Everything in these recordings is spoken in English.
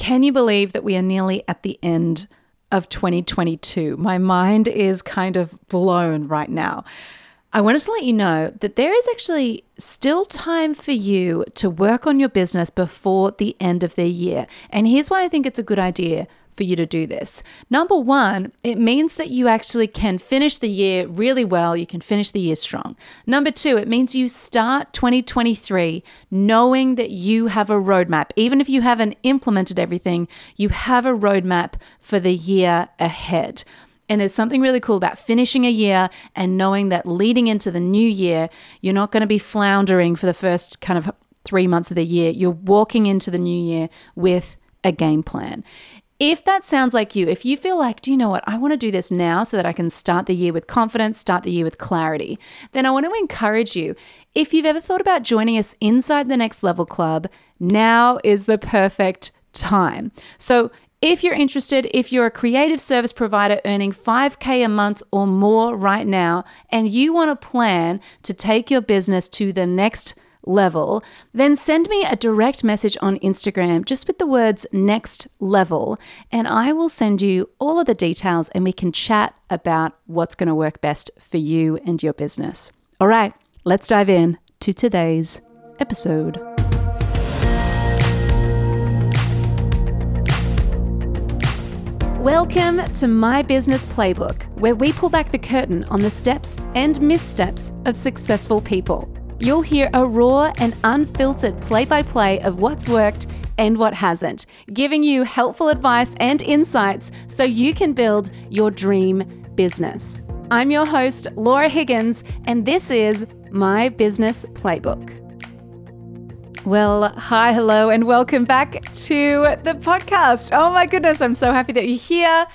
Can you believe that we are nearly at the end of 2022? My mind is kind of blown right now. I wanted to let you know that there is actually still time for you to work on your business before the end of the year. And here's why I think it's a good idea for you to do this. Number one, it means that you actually can finish the year really well. You can finish the year strong. Number two, it means you start 2023 knowing that you have a roadmap. Even if you haven't implemented everything, you have a roadmap for the year ahead. And there's something really cool about finishing a year and knowing that leading into the new year, you're not going to be floundering for the first kind of three months of the year. You're walking into the new year with a game plan. If that sounds like you, if you feel like, do you know what, I want to do this now so that I can start the year with confidence, start the year with clarity, then I want to encourage you. If you've ever thought about joining us inside the Next Level Club, now is the perfect time. So, if you're interested, if you're a creative service provider earning 5K a month or more right now, and you want a plan to take your business to the next level, then send me a direct message on Instagram just with the words next level, and I will send you all of the details and we can chat about what's going to work best for you and your business. All right, let's dive in to today's episode. Welcome to My Business Playbook, where we pull back the curtain on the steps and missteps of successful people you'll hear a raw and unfiltered play by play of what's worked and what hasn't, giving you helpful advice and insights so you can build your dream business. I'm your host, Laura Higgins, and this is My Business Playbook. Well, hi, hello, and welcome back to the podcast. Oh my goodness, I'm so happy that you're here.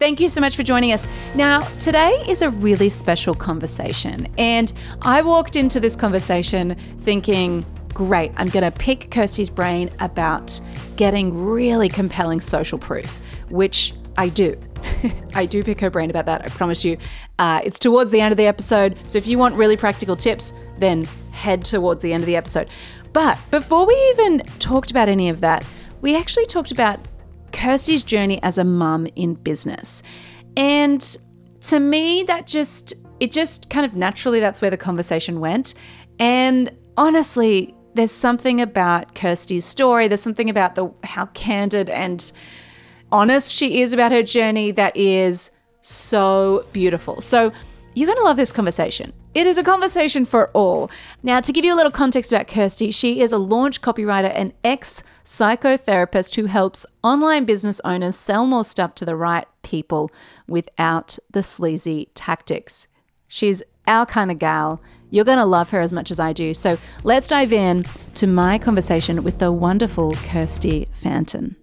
Thank you so much for joining us. Now, today is a really special conversation, and I walked into this conversation thinking, great, I'm going to pick Kirsty's brain about getting really compelling social proof, which I do. I do pick her brain about that, I promise you. Uh, it's towards the end of the episode, so if you want really practical tips, then head towards the end of the episode. But before we even talked about any of that, we actually talked about Kirsty's journey as a mum in business. And to me, that just, it just kind of naturally, that's where the conversation went. And honestly, there's something about Kirsty's story, there's something about the how candid and honest she is about her journey that is so beautiful. So you're going to love this conversation. It is a conversation for all. Now, to give you a little context about Kirsty, she is a launch copywriter and ex psychotherapist who helps online business owners sell more stuff to the right people without the sleazy tactics. She's our kind of gal. You're going to love her as much as I do. So let's dive in to my conversation with the wonderful Kirsty Fanton.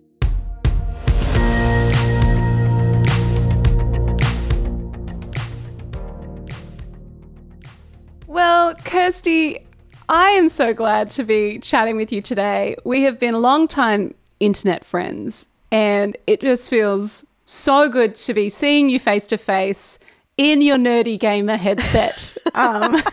Well, Kirsty, I am so glad to be chatting with you today. We have been long-time internet friends, and it just feels so good to be seeing you face to face in your nerdy gamer headset. um,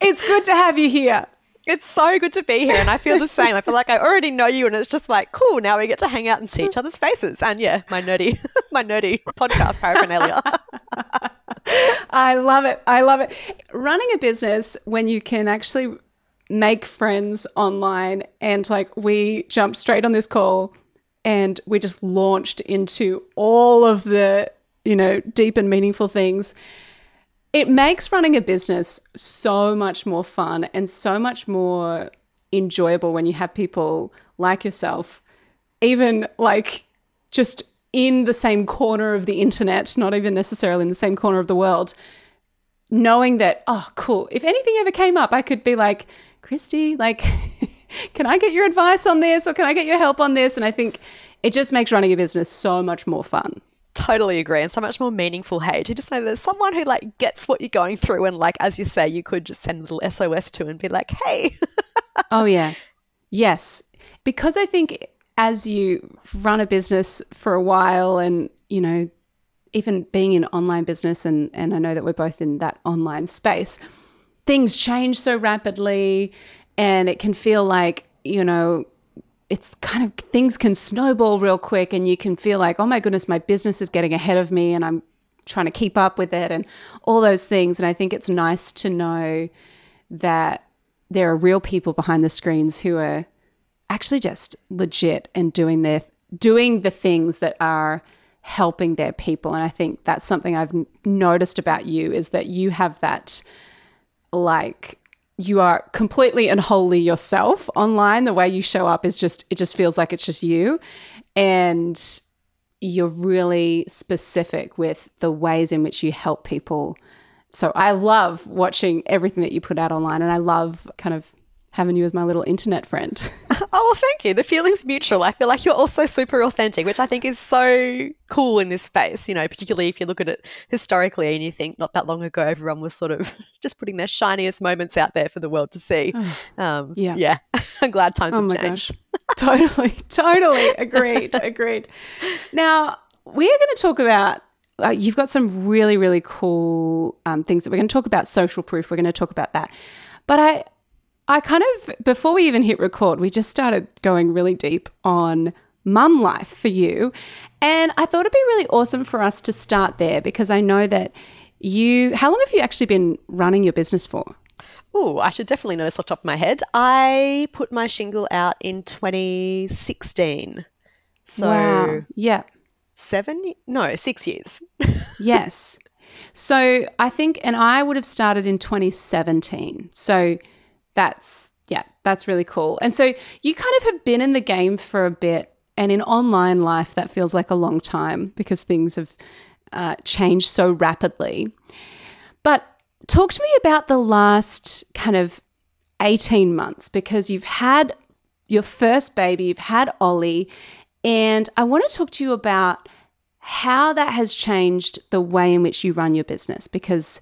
it's good to have you here. It's so good to be here, and I feel the same. I feel like I already know you, and it's just like cool. Now we get to hang out and see each other's faces, and yeah, my nerdy, my nerdy podcast paraphernalia. I love it. I love it. Running a business when you can actually make friends online and like we jumped straight on this call and we just launched into all of the, you know, deep and meaningful things. It makes running a business so much more fun and so much more enjoyable when you have people like yourself, even like just in the same corner of the internet, not even necessarily in the same corner of the world, knowing that, oh, cool. If anything ever came up, I could be like, Christy, like, can I get your advice on this or can I get your help on this? And I think it just makes running a business so much more fun. Totally agree, and so much more meaningful. Hey, to just know there's someone who like gets what you're going through, and like as you say, you could just send a little SOS to and be like, "Hey." oh yeah, yes, because I think as you run a business for a while and, you know, even being in online business and and I know that we're both in that online space, things change so rapidly and it can feel like, you know, it's kind of things can snowball real quick and you can feel like, oh my goodness, my business is getting ahead of me and I'm trying to keep up with it and all those things. And I think it's nice to know that there are real people behind the screens who are actually just legit and doing their doing the things that are helping their people. And i think that's something i've noticed about you is that you have that like you are completely and wholly yourself online. The way you show up is just it just feels like it's just you. And you're really specific with the ways in which you help people. So I love watching everything that you put out online and I love kind of having you as my little internet friend. oh, well, thank you. The feeling's mutual. I feel like you're also super authentic, which I think is so cool in this space, you know, particularly if you look at it historically and you think not that long ago, everyone was sort of just putting their shiniest moments out there for the world to see. Oh, um, yeah. Yeah. I'm glad times oh have changed. totally. Totally. Agreed. Agreed. Now, we're going to talk about uh, you've got some really, really cool um, things that we're going to talk about. Social proof, we're going to talk about that. But I, I kind of before we even hit record, we just started going really deep on mum life for you, and I thought it'd be really awesome for us to start there because I know that you. How long have you actually been running your business for? Oh, I should definitely know this off the top of my head. I put my shingle out in 2016. So wow. yeah seven, no, six years. yes. So I think, and I would have started in 2017. So that's, yeah, that's really cool. And so you kind of have been in the game for a bit. And in online life, that feels like a long time because things have uh, changed so rapidly. But talk to me about the last kind of 18 months because you've had your first baby, you've had Ollie, and I want to talk to you about how that has changed the way in which you run your business because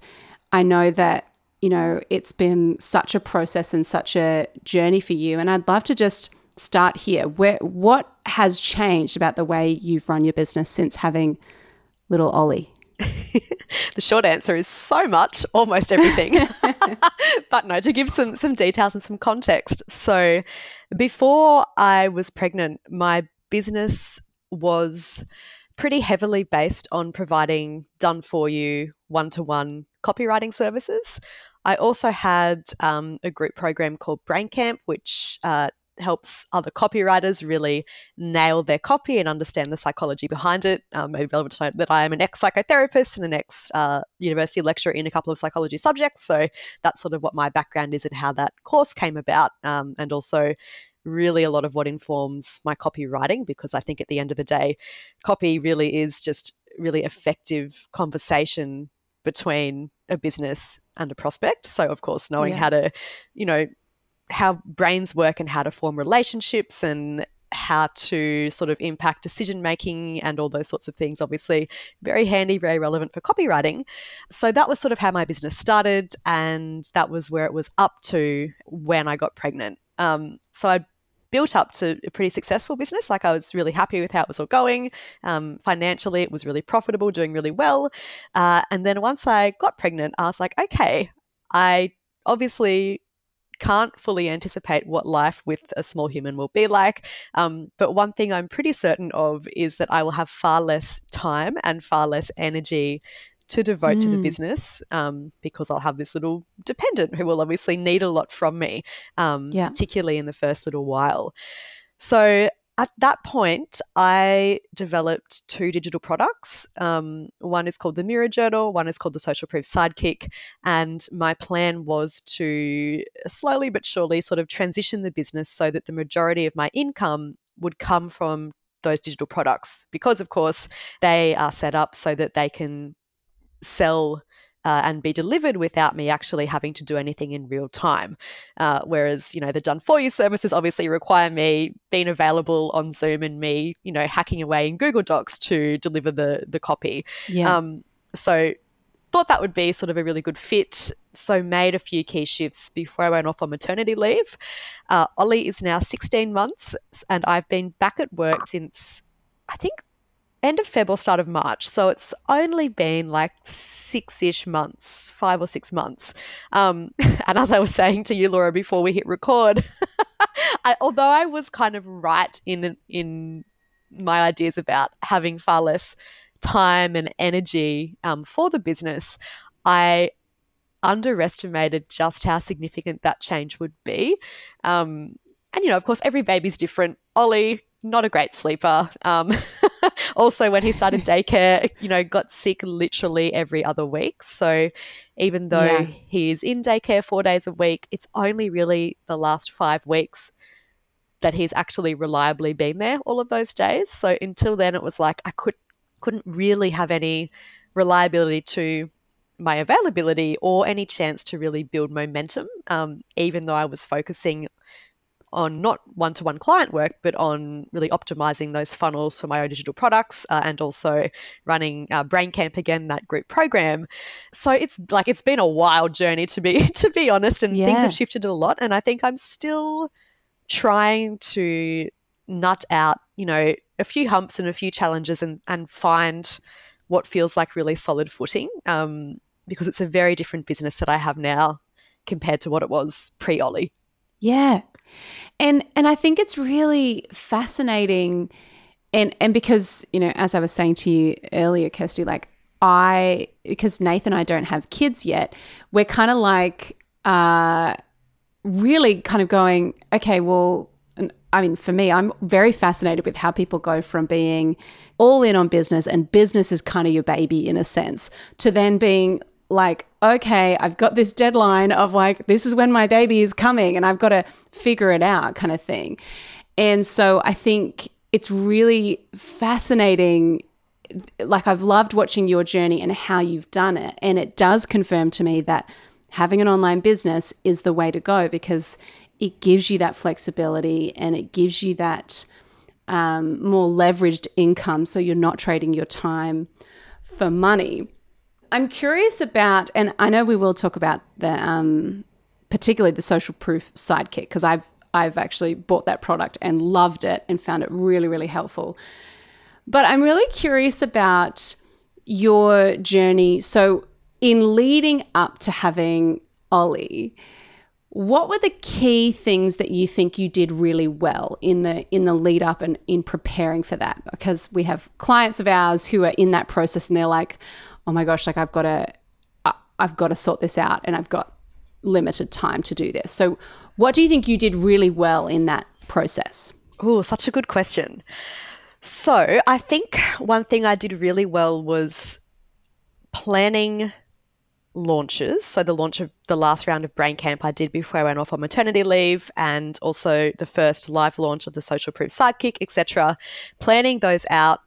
I know that you know it's been such a process and such a journey for you and I'd love to just start here where what has changed about the way you've run your business since having little Ollie the short answer is so much, almost everything. but no, to give some some details and some context. So, before I was pregnant, my business was pretty heavily based on providing done for you one to one copywriting services. I also had um, a group program called Brain Camp, which uh, helps other copywriters really nail their copy and understand the psychology behind it. Um, maybe relevant to note that I am an ex psychotherapist and an ex uh, university lecturer in a couple of psychology subjects. So that's sort of what my background is and how that course came about. Um, and also really a lot of what informs my copywriting because I think at the end of the day, copy really is just really effective conversation between a business and a prospect. So, of course, knowing yeah. how to, you know, how brains work and how to form relationships and how to sort of impact decision making and all those sorts of things. Obviously, very handy, very relevant for copywriting. So that was sort of how my business started, and that was where it was up to when I got pregnant. Um, so I built up to a pretty successful business. Like I was really happy with how it was all going. Um, financially, it was really profitable, doing really well. Uh, and then once I got pregnant, I was like, okay, I obviously can't fully anticipate what life with a small human will be like. Um, but one thing I'm pretty certain of is that I will have far less time and far less energy to devote mm. to the mm. business um, because I'll have this little dependent who will obviously need a lot from me, um, yeah. particularly in the first little while. So at that point, I developed two digital products. Um, one is called the Mirror Journal, one is called the Social Proof Sidekick. And my plan was to slowly but surely sort of transition the business so that the majority of my income would come from those digital products because, of course, they are set up so that they can sell uh, and be delivered without me actually having to do anything in real time. Uh, whereas, you know, the done for you services obviously require me being available on Zoom and me, you know, hacking away in Google Docs to deliver the the copy. Yeah. Um, so thought that would be sort of a really good fit. So made a few key shifts before I went off on maternity leave. Uh, Ollie is now 16 months, and I've been back at work since I think end of Feb or start of March. So it's only been like six ish months, five or six months. Um, and as I was saying to you, Laura, before we hit record, I, although I was kind of right in in my ideas about having far less time and energy um, for the business, I underestimated just how significant that change would be. Um, and you know, of course, every baby's different. Ollie, not a great sleeper. Um, also, when he started daycare, you know, got sick literally every other week. So even though yeah. he is in daycare four days a week, it's only really the last five weeks that he's actually reliably been there all of those days. So until then, it was like I could couldn't really have any reliability to my availability or any chance to really build momentum, um, even though I was focusing on not one to one client work, but on really optimizing those funnels for my own digital products uh, and also running uh, Brain Camp again, that group program. So it's like it's been a wild journey to be to be honest, and yeah. things have shifted a lot. And I think I'm still trying to nut out, you know, a few humps and a few challenges and and find what feels like really solid footing. Um, because it's a very different business that I have now compared to what it was pre Ollie. Yeah. And and I think it's really fascinating. And and because, you know, as I was saying to you earlier, Kirsty, like I because Nathan and I don't have kids yet, we're kind of like uh really kind of going, okay, well, I mean, for me, I'm very fascinated with how people go from being all in on business and business is kind of your baby in a sense to then being like, okay, I've got this deadline of like, this is when my baby is coming and I've got to figure it out kind of thing. And so I think it's really fascinating. Like, I've loved watching your journey and how you've done it. And it does confirm to me that having an online business is the way to go because it gives you that flexibility and it gives you that um, more leveraged income. So you're not trading your time for money. I'm curious about, and I know we will talk about the, um, particularly the social proof sidekick because I've I've actually bought that product and loved it and found it really really helpful. But I'm really curious about your journey. So in leading up to having Ollie, what were the key things that you think you did really well in the in the lead up and in preparing for that? Because we have clients of ours who are in that process and they're like, oh my gosh, like I've got to, I've got to sort this out and I've got limited time to do this. So, what do you think you did really well in that process? Oh, such a good question. So, I think one thing I did really well was planning launches. So, the launch of the last round of Brain Camp I did before I went off on maternity leave, and also the first live launch of the Social Proof Sidekick, etc. Planning those out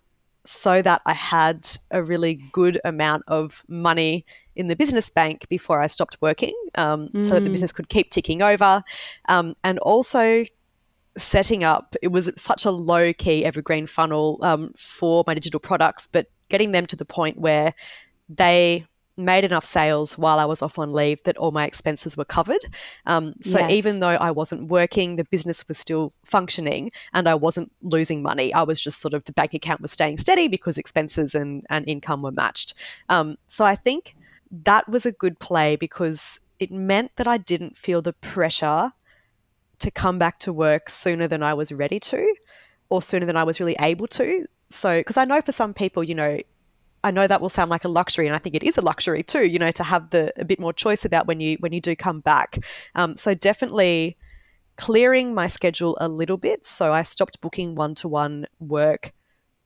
so that I had a really good amount of money in the business bank before I stopped working, um, mm. so that the mm. business could keep ticking over, um, and also setting up. It was such a low key evergreen funnel um, for my digital products, but getting them to the point where they made enough sales while I was off on leave that all my expenses were covered. Um, so yes. even though I wasn't working, the business was still functioning and I wasn't losing money. I was just sort of the bank account was staying steady because expenses and, and income were matched. Um, so I think that was a good play because it meant that I didn't feel the pressure to come back to work sooner than I was ready to or sooner than I was really able to. So, because I know for some people, you know, I know that will sound like a luxury, and I think it is a luxury too. You know, to have the a bit more choice about when you when you do come back. Um, so definitely clearing my schedule a little bit. So I stopped booking one to one work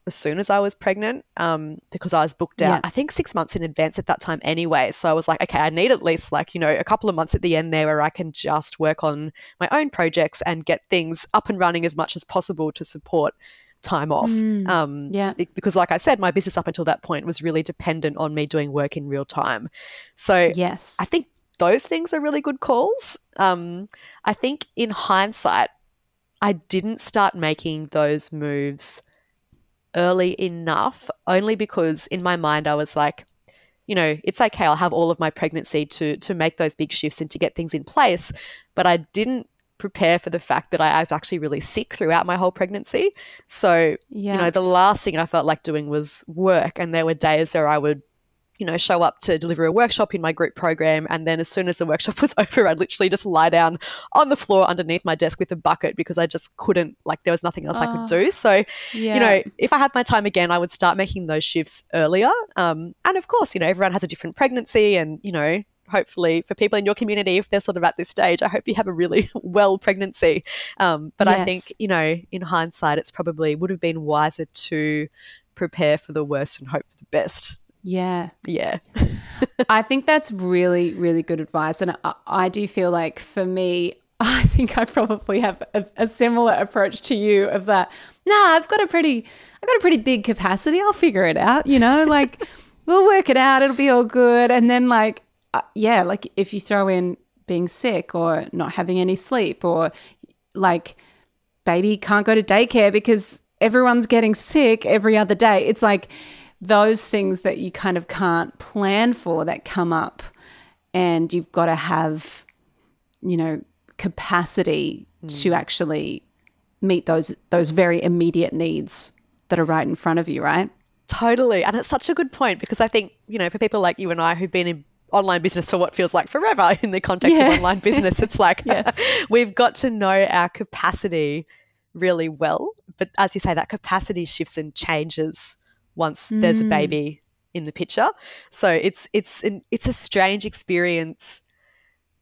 as soon as I was pregnant um, because I was booked out, yeah. I think six months in advance at that time anyway. So I was like, okay, I need at least like, you know, a couple of months at the end there where I can just work on my own projects and get things up and running as much as possible to support time off. Mm, um, yeah. Because, like I said, my business up until that point was really dependent on me doing work in real time. So, yes, I think those things are really good calls. Um, I think in hindsight, I didn't start making those moves early enough, only because in my mind I was like, you know, it's okay. I'll have all of my pregnancy to to make those big shifts and to get things in place. But I didn't prepare for the fact that I was actually really sick throughout my whole pregnancy. So, Yeah. you know, the last thing I felt like doing was work. And there were days where I would, you know, show up to deliver a workshop in my group program. And then as soon as the workshop was over, I'd literally just lie down on the floor underneath my desk with a bucket because I just couldn't, like, there was nothing else I could Oh. do. So, yeah. you know, if I had my time again, I would start making those shifts earlier. Um, and of course, you know, everyone has a different pregnancy, and you know, hopefully for people in your community, if they're sort of at this stage, I hope you have a really well pregnancy. Um, but I think, you know, in hindsight, it's probably would have been wiser to prepare for the worst and hope for the best. yeah. Yeah. I think that's really, really good advice. And I, I do feel like for me, I think I probably have a, a similar approach to you of that. Nah, I've got a pretty, I've got a pretty big capacity. I'll figure it out, you know, like we'll work it out. It'll be all good. And then like, uh, yeah, like if you throw in being sick or not having any sleep or like baby can't go to daycare because everyone's getting sick every other day. It's like those things that you kind of can't plan for that come up and you've got to have you know capacity to actually meet those those very immediate needs that are right in front of you, right? Totally. And it's such a good point because I think, you know, for people like you and I who've been in online business for what feels like forever in the context Yeah. of online business, it's like Yes. we've got to know our capacity really well. But as you say, that capacity shifts and changes once there's a Mm. baby in the picture. So it's it's an, it's a strange experience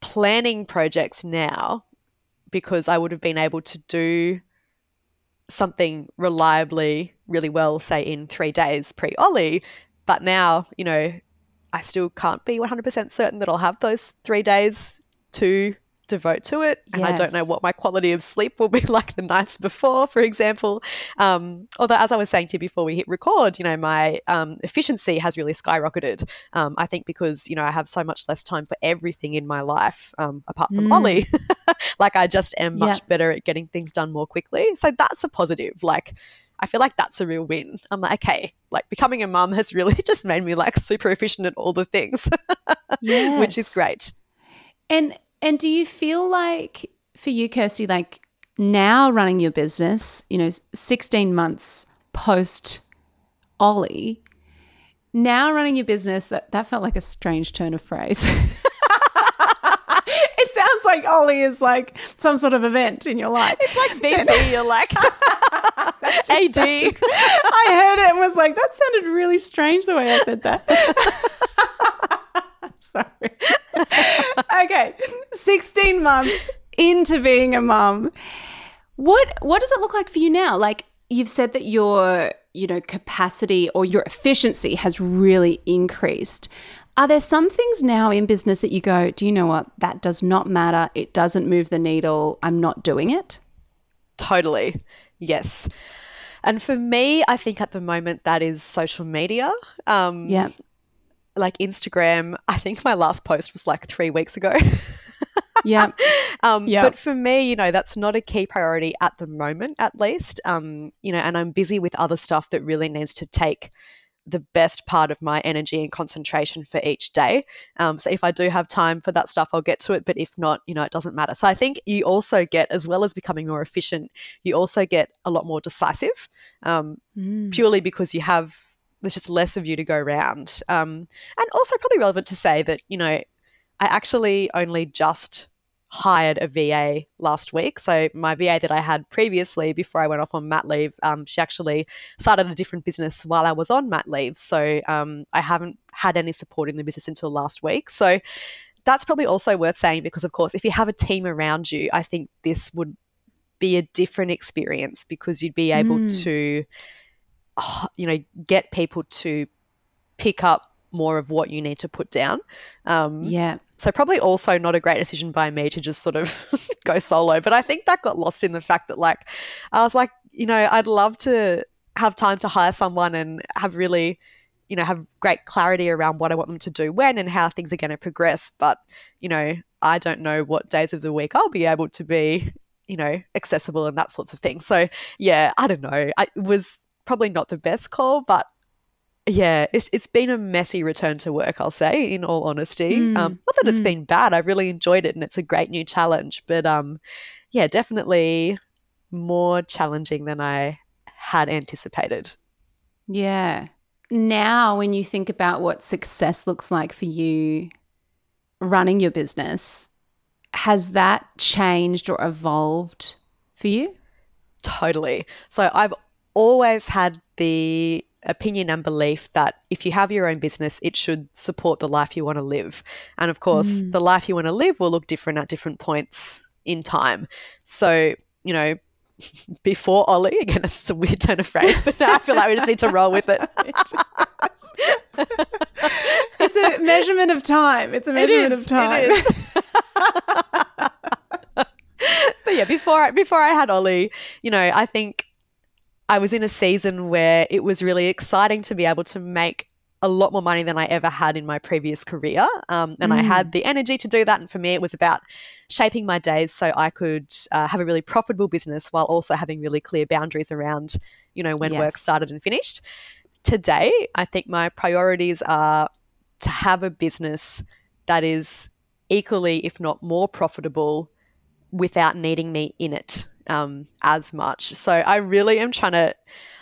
planning projects now because I would have been able to do something reliably really well, say in three days pre Ollie. But now, you know, I still can't be 100% certain that I'll have those three days to devote to it. And I don't know what my quality of sleep will be like the nights before, for example. Um, although, as I was saying to you before we hit record, you know, my um, efficiency has really skyrocketed. Um, I think because, you know, I have so much less time for everything in my life um, apart from Mm. Ollie. like I just am much Yeah. better at getting things done more quickly. So that's a positive. Like I feel like that's a real win. I'm like, okay, like becoming a mum has really just made me like super efficient at all the things, which is great. And and do you feel like for you, Kirsty, like now running your business, you know, 16 months post Ollie, now running your business, that, that felt like a strange turn of phrase. it sounds like Ollie is like some sort of event in your life. It's like BC, you're like AD. I heard it and was like, that sounded really strange the way I said that. Sorry. okay. 16 months into being a mum. What what does it look like for you now? Like you've said that your, you know, capacity or your efficiency has really increased. Are there some things now in business that you go, do you know what? That does not matter. It doesn't move the needle. I'm not doing it. Totally. Yes. And for me, I think at the moment that is social media. Um, Yeah. Like Instagram, I think my last post was like three weeks ago. Yeah. Um, Yep. But for me, you know, that's not a key priority at the moment, at least. Um, you know, and I'm busy with other stuff that really needs to take the best part of my energy and concentration for each day. Um, so if I do have time for that stuff, I'll get to it. But if not, you know, it doesn't matter. So I think you also get, as well as becoming more efficient, you also get a lot more decisive. Um, Mm. purely because you have there's just less of you to go around. Um, and also probably relevant to say that you know I actually only just hired a VA last week. So my VA that I had previously before I went off on mat leave, um, she actually started a different business while I was on mat leave. So um, I haven't had any support in the business until last week. So that's probably also worth saying because, of course, if you have a team around you, I think this would be a different experience because you'd be able Mm. to, oh, you know, get people to pick up more of what you need to put down. Um, Yeah. so probably also not a great decision by me to just sort of go solo. But I think that got lost in the fact that like I was like, you know, I'd love to have time to hire someone and have really, you know, have great clarity around what I want them to do when and how things are going to progress. But, you know, I don't know what days of the week I'll be able to be, you know, accessible and that sorts of thing. So yeah, I don't know. I, it was probably not the best call, but yeah, it's it's been a messy return to work, I'll say, in all honesty. Mm, Um, not that it's mm. been bad. I've really enjoyed it and it's a great new challenge. But um, yeah, definitely more challenging than I had anticipated. Yeah. Now, when you think about what success looks like for you running your business, has that changed or evolved for you? Totally. So I've always had the opinion and belief that if you have your own business, it should support the life you want to live. And of course, mm. the life you want to live will look different at different points in time. So, you know, before Ollie, again, it's a weird turn of phrase, but now I feel like we just need to roll with it. it's a measurement of time. It's a measurement of time. but yeah, before I, before I had Ollie, you know, I think I was in a season where it was really exciting to be able to make a lot more money than I ever had in my previous career. Um, and mm. I had the energy to do that. And for me, it was about shaping my days so I could uh, have a really profitable business while also having really clear boundaries around, you know, when yes. work started and finished. Today, I think my priorities are to have a business that is equally, if not more profitable without needing me in it um, as much. So I really am trying to,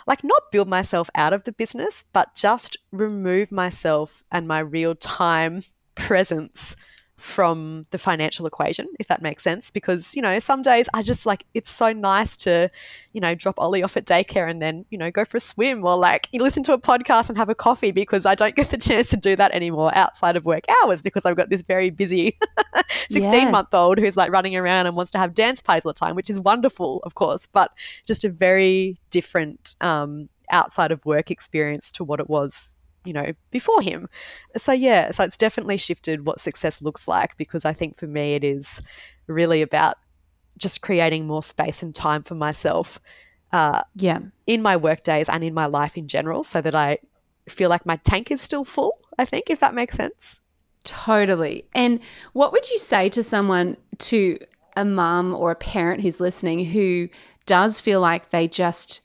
like, not build myself out of the business, but just remove myself and my real time presence from the financial equation, if that makes sense. Because, you know, some days I just like it's so nice to, you know, drop Ollie off at daycare and then, you know, go for a swim or like you listen to a podcast and have a coffee because I don't get the chance to do that anymore outside of work hours because I've got this very busy 16 yeah. month old who's like running around and wants to have dance parties all the time, which is wonderful, of course, but just a very different um, outside of work experience to what it was you know, before him. So, yeah, so it's definitely shifted what success looks like because I think for me it is really about just creating more space and time for myself. Uh, yeah. In my work days and in my life in general, so that I feel like my tank is still full, I think, if that makes sense. Totally. And what would you say to someone, to a mum or a parent who's listening who does feel like they just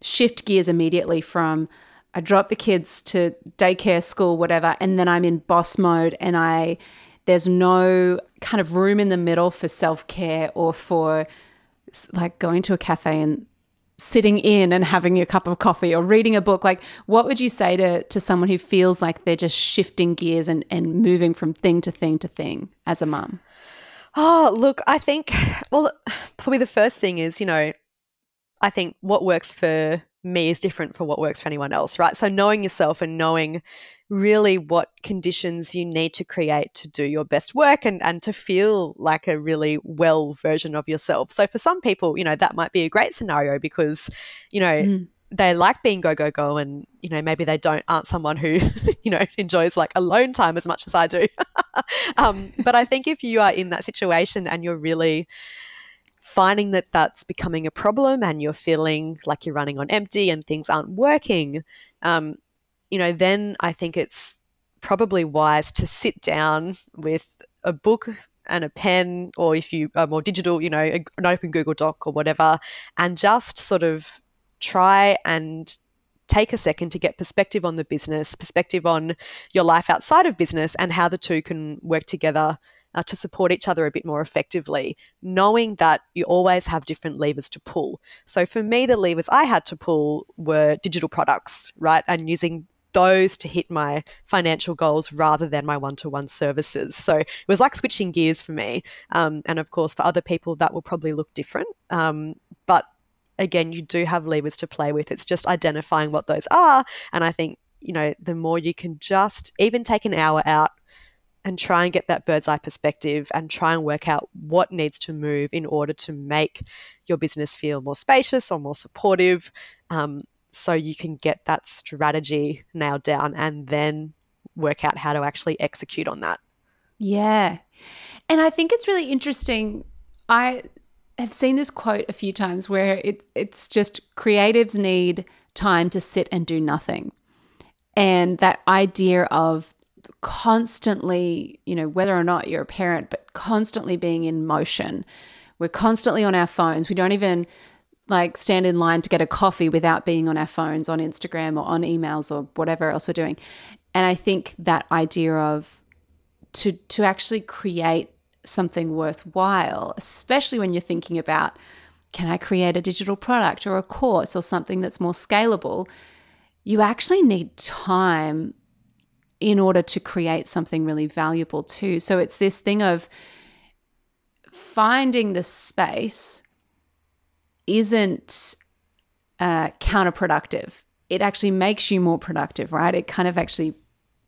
shift gears immediately from, I drop the kids to daycare, school, whatever, and then I'm in boss mode and I there's no kind of room in the middle for self-care or for like going to a cafe and sitting in and having a cup of coffee or reading a book. Like what would you say to to someone who feels like they're just shifting gears and and moving from thing to thing to thing as a mum? Oh look i think well probably the first thing is you know i think what works for me is different for what works for anyone else, right? So knowing yourself and knowing really what conditions you need to create to do your best work and, and to feel like a really well version of yourself. So for some people, you know, that might be a great scenario because, you know, mm. they like being go, go, go and, you know, maybe they don't aren't someone who, you know, enjoys like alone time as much as I do. um, but I think if you are in that situation and you're really finding that that's becoming a problem and you're feeling like you're running on empty and things aren't working, um, you know, then I think it's probably wise to sit down with a book and a pen, or if you are more digital, you know, an open Google Doc or whatever, and just sort of try and take a second to get perspective on the business, perspective on your life outside of business, and how the two can work together uh, to support each other a bit more effectively, knowing that you always have different levers to pull. So for me, the levers I had to pull were digital products, right? And using those to hit my financial goals rather than my one to one services. So it was like switching gears for me. Um, and of course, for other people, that will probably look different. Um, but again, you do have levers to play with. It's just identifying what those are. And I think, you know, the more you can just even take an hour out and try and get that bird's eye perspective and try and work out what needs to move in order to make your business feel more spacious or more supportive um, so you can get that strategy nailed down and then work out how to actually execute on that. Yeah. And I think it's really interesting. I have seen this quote a few times where it, it's just creatives need time to sit and do nothing. And that idea of constantly, you know, whether or not you're a parent, but constantly being in motion. We're constantly on our phones. We don't even like stand in line to get a coffee without being on our phones, on Instagram or on emails or whatever else we're doing. And I think that idea of to to actually create something worthwhile, especially when you're thinking about can I create a digital product or a course or something that's more scalable, you actually need time in order to create something really valuable too. So it's this thing of finding the space isn't uh, counterproductive. It actually makes you more productive, right? It kind of actually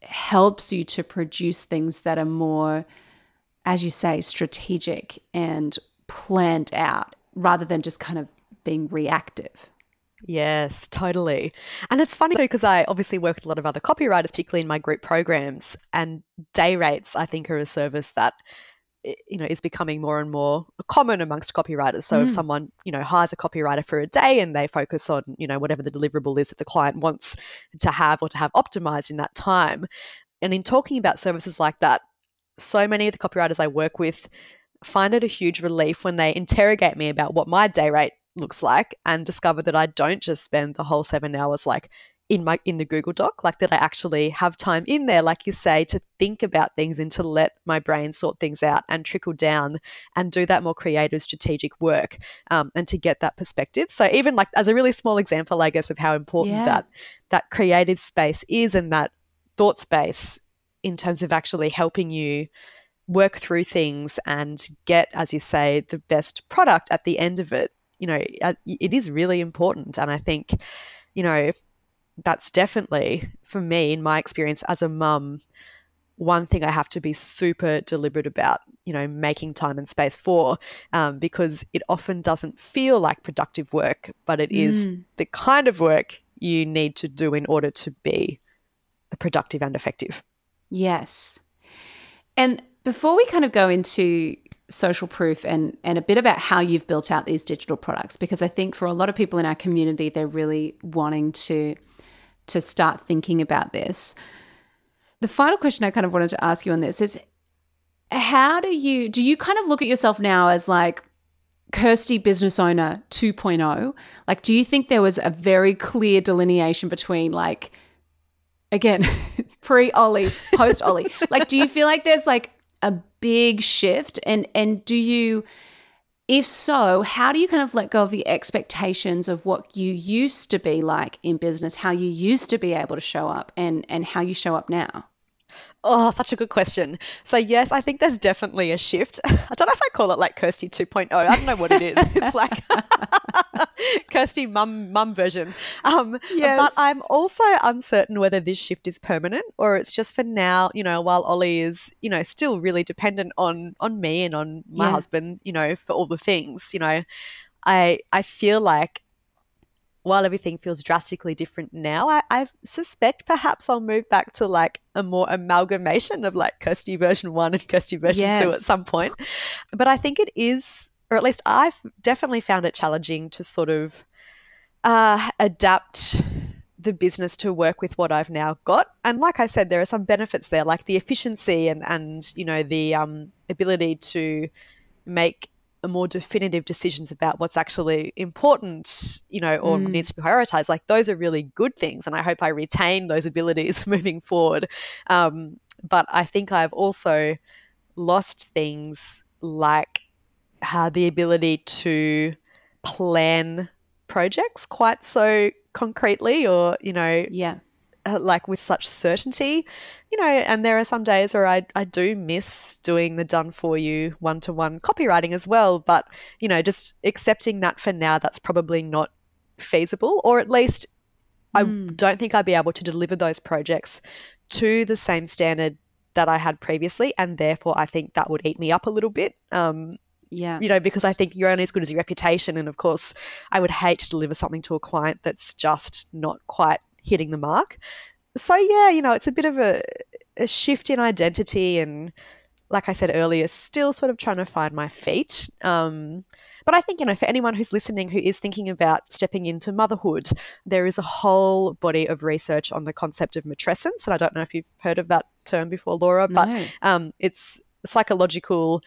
helps you to produce things that are more, as you say, strategic and planned out rather than just kind of being reactive. Yes, totally. And it's funny because I obviously work with a lot of other copywriters, particularly in my group programs, and day rates, I think, are a service that you know is becoming more and more common amongst copywriters so mm. if someone you know hires a copywriter for a day and they focus on you know whatever the deliverable is that the client wants to have or to have optimized in that time and in talking about services like that so many of the copywriters i work with find it a huge relief when they interrogate me about what my day rate looks like and discover that I don't just spend the whole seven hours like in my in the Google Doc, like that I actually have time in there, like you say, to think about things and to let my brain sort things out and trickle down and do that more creative, strategic work, um, and to get that perspective. So even like as a really small example, I guess, of how important yeah. that that creative space is and that thought space in terms of actually helping you work through things and get, as you say, the best product at the end of it. You know, it is really important. And I think, you know, that's definitely for me, in my experience as a mum, one thing I have to be super deliberate about, you know, making time and space for, um, because it often doesn't feel like productive work, but it is mm. the kind of work you need to do in order to be productive and effective. Yes. And before we kind of go into social proof and and a bit about how you've built out these digital products because I think for a lot of people in our community they're really wanting to to start thinking about this. The final question I kind of wanted to ask you on this is how do you do you kind of look at yourself now as like Kirsty business owner 2.0? Like do you think there was a very clear delineation between like again pre Ollie, post Ollie? like do you feel like there's like big shift and and do you if so, how do you kind of let go of the expectations of what you used to be like in business, how you used to be able to show up and and how you show up now? Oh, such a good question. So, yes, I think there's definitely a shift. I don't know if I call it like Kirsty 2.0. I don't know what it is. It's like Kirsty mum mum version. Um, yes. But I'm also uncertain whether this shift is permanent or it's just for now, you know, while Ollie is, you know, still really dependent on on me and on my yeah. husband, you know, for all the things, you know. I I feel like while everything feels drastically different now, I, I, suspect perhaps I'll move back to like a more amalgamation of like Kirsty version one and Kirsty version yes. two at some point. But I think it is, or at least I've definitely found it challenging to sort of uh, adapt the business to work with what I've now got. And like I said, there are some benefits there, like the efficiency and and you know the um, ability to make more definitive decisions about what's actually important, you know, or mm. needs to be prioritized, like those are really good things. And I hope I retain those abilities moving forward. Um, but I think I've also lost things like uh, the ability to plan projects quite so concretely or, you know, yeah like with such certainty, you know, and there are some days where I, I do miss doing the done for you one to one copywriting as well. But, you know, just accepting that for now, that's probably not feasible, or at least mm. I hmm. don't think I'd be able to deliver those projects to the same standard that I had previously. And therefore, I think that would eat me up a little bit. Um, yeah. You know, because I think you're only as good as your reputation. And of course, I would hate to deliver something to a client that's just not quite hitting the mark. So yeah, you know, it's a bit of a, a shift in identity and like I said earlier, still sort of trying to find my feet. Um, but I think, you know, for anyone who's listening who is thinking about stepping into motherhood, there is a whole body of research on the concept of matrescence. And I don't know if you've heard of that term before, Laura, but no. um, it's psychological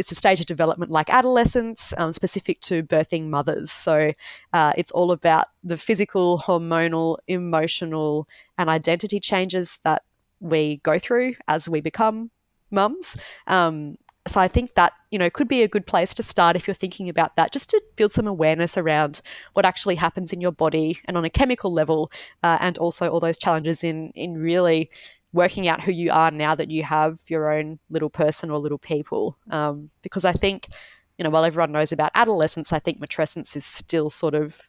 it's a stage of development like adolescence, um, specific to birthing mothers. So uh, it's all about the physical, hormonal, emotional, and identity changes that we go through as we become mums. Um, so I think that, you know, could be a good place to start if you're thinking about that, just to build some awareness around what actually happens in your body and on a chemical level, uh, and also all those challenges in in really working out who you are now that you have your own little person or little people. Um, because I think, you know, while everyone knows about adolescence, I think matrescence is still sort of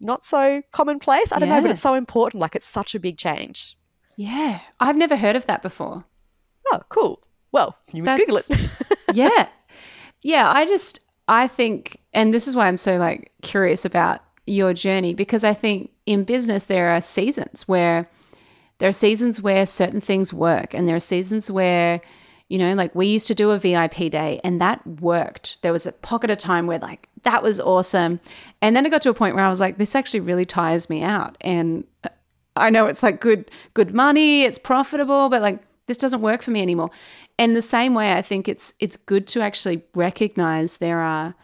not so commonplace. I don't yeah. know, but it's so important. Like it's such a big change. Yeah. I've never heard of that before. Oh, cool. Well, you would Google it. yeah. Yeah. I just, I think, and this is why I'm so like curious about your journey because I think in business there are seasons where there are seasons where certain things work and there are seasons where you know like we used to do a vip day and that worked. There was a pocket of time where like that was awesome. And then it got to a point where i was like this actually really tires me out. And uh, i know it's like good good money it's profitable but like this doesn't work for me anymore. And the same way i think it's it's good to actually recognize there are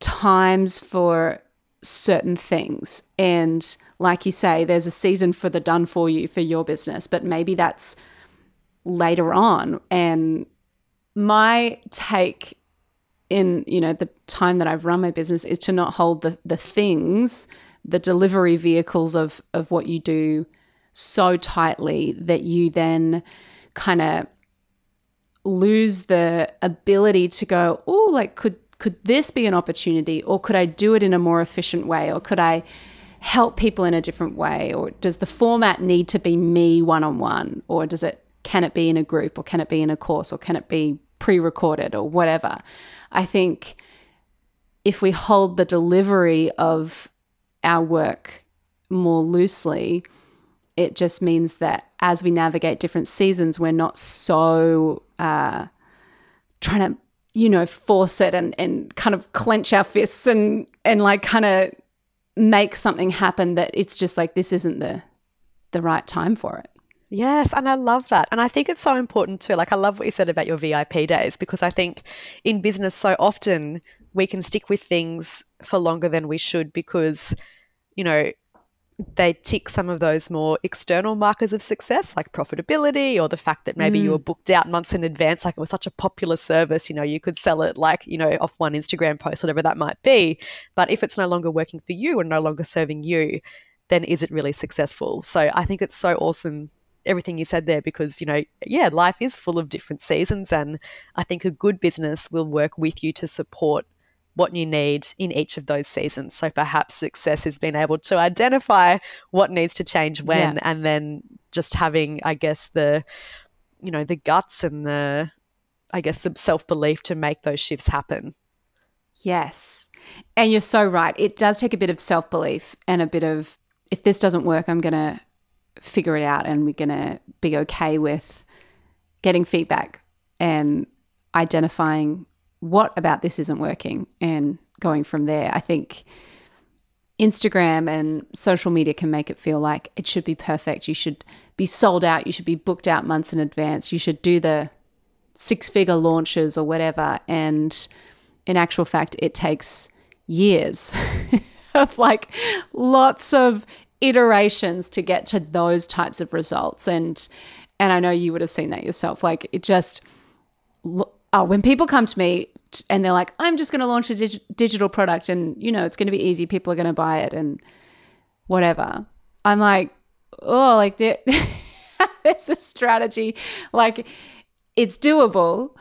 times for certain things. And like you say, there's a season for the done for you for your business, but maybe that's later on. And my take in, you know, the time that I've run my business is to not hold the the things, the delivery vehicles of of what you do so tightly that you then kind of lose the ability to go, oh, like could could this be an opportunity or could I do it in a more efficient way or could I help people in a different way or does the format need to be me one on one or does it can it be in a group or can it be in a course or can it be pre-recorded or whatever? I think if we hold the delivery of our work more loosely it just means that as we navigate different seasons we're not so uh, trying to you know force it and, and kind of clench our fists and and like kind of make something happen that it's just like this isn't the the right time for it. Yes, and I love that. And I think it's so important too. Like I love what you said about your VIP days because I think in business so often we can stick with things for longer than we should because you know they tick some of those more external markers of success, like profitability or the fact that maybe mm. you were booked out months in advance, like it was such a popular service, you know, you could sell it like, you know, off one Instagram post, whatever that might be. But if it's no longer working for you and no longer serving you, then is it really successful? So I think it's so awesome everything you said there because you know yeah life is full of different seasons and i think a good business will work with you to support what you need in each of those seasons. So perhaps success has been able to identify what needs to change when yeah. and then just having, I guess, the you know, the guts and the I guess the self belief to make those shifts happen. Yes. And you're so right. It does take a bit of self belief and a bit of if this doesn't work, I'm gonna figure it out and we're gonna be okay with getting feedback and identifying what about this isn't working and going from there. I think Instagram and social media can make it feel like it should be perfect. You should be sold out. You should be booked out months in advance. You should do the six figure launches or whatever. And in actual fact, it takes years of like lots of iterations to get to those types of results. And and I know you would have seen that yourself. Like it just oh, when people come to me and they're like, I'm just going to launch a dig- digital product and, you know, it's going to be easy. People are going to buy it and whatever. I'm like, oh, like there, there's a strategy. Like it's doable,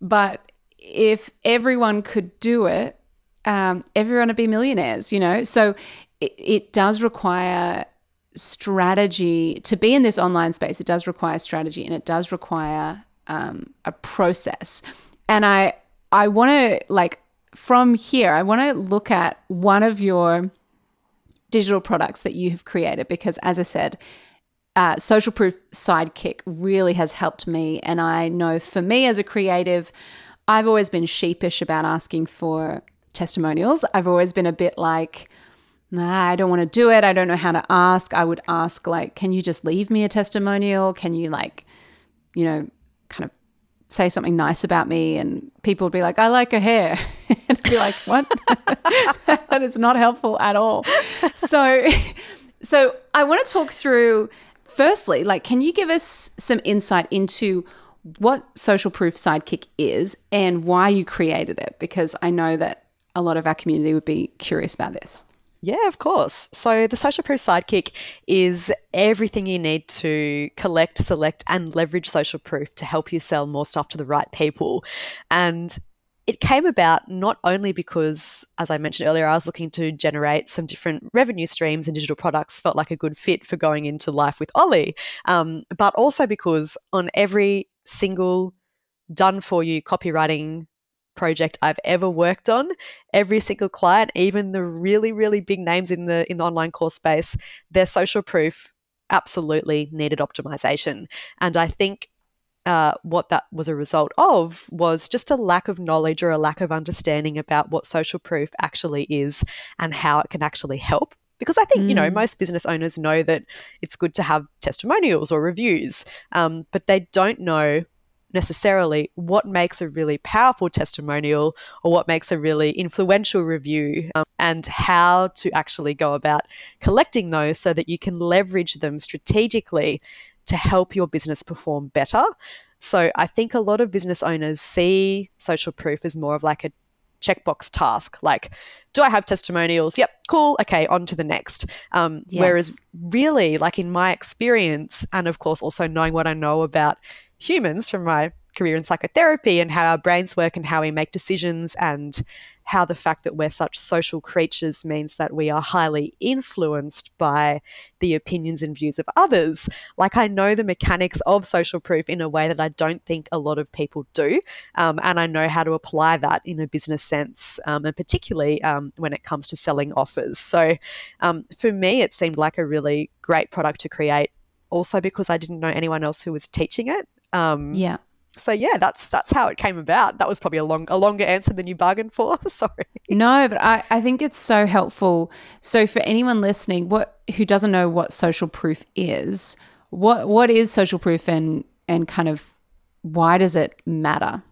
but if everyone could do it, um, everyone would be millionaires, you know? So it, it does require strategy to be in this online space. It does require strategy and it does require um, a process. And I I want to like from here, I want to look at one of your digital products that you have created because, as I said, uh, Social Proof Sidekick really has helped me. And I know for me as a creative, I've always been sheepish about asking for testimonials. I've always been a bit like, nah, I don't want to do it. I don't know how to ask. I would ask, like, can you just leave me a testimonial? Can you, like, you know, kind of say something nice about me and people would be like, I like her hair. and I'd be like, what? that is not helpful at all. So so I want to talk through firstly, like, can you give us some insight into what Social Proof Sidekick is and why you created it, because I know that a lot of our community would be curious about this. Yeah, of course. So the Social Proof Sidekick is everything you need to collect, select, and leverage social proof to help you sell more stuff to the right people. And it came about not only because, as I mentioned earlier, I was looking to generate some different revenue streams and digital products felt like a good fit for going into life with Ollie, um, but also because on every single done for you copywriting project I've ever worked on, every single client, even the really, really big names in the in the online course space, their social proof absolutely needed optimization. And I think uh, what that was a result of was just a lack of knowledge or a lack of understanding about what social proof actually is and how it can actually help. Because I think, mm. you know, mm. most business owners know that it's good to have testimonials or reviews, um, but they don't know necessarily what makes a really powerful testimonial or what makes a really influential review um, and how to actually go about collecting those so that you can leverage them strategically to help your business perform better. So I think a lot of business owners see social proof as more of like a checkbox task like do i have testimonials yep cool okay on to the next um, yes. whereas really like in my experience and of course also knowing what i know about humans from my career in psychotherapy and how our brains work and how we make decisions and how the fact that we're such social creatures means that we are highly influenced by the opinions and views of others. Like, I know the mechanics of social proof in a way that I don't think a lot of people do. Um, and I know how to apply that in a business sense, um, and particularly um, when it comes to selling offers. So, um, for me, it seemed like a really great product to create, also because I didn't know anyone else who was teaching it. Um, yeah so yeah, that's that's how it came about. That was probably a long a longer answer than you bargained for. Sorry. No, but I, I think it's so helpful. So for anyone listening, what who doesn't know what social proof is, what what is social proof and and kind of why does it matter?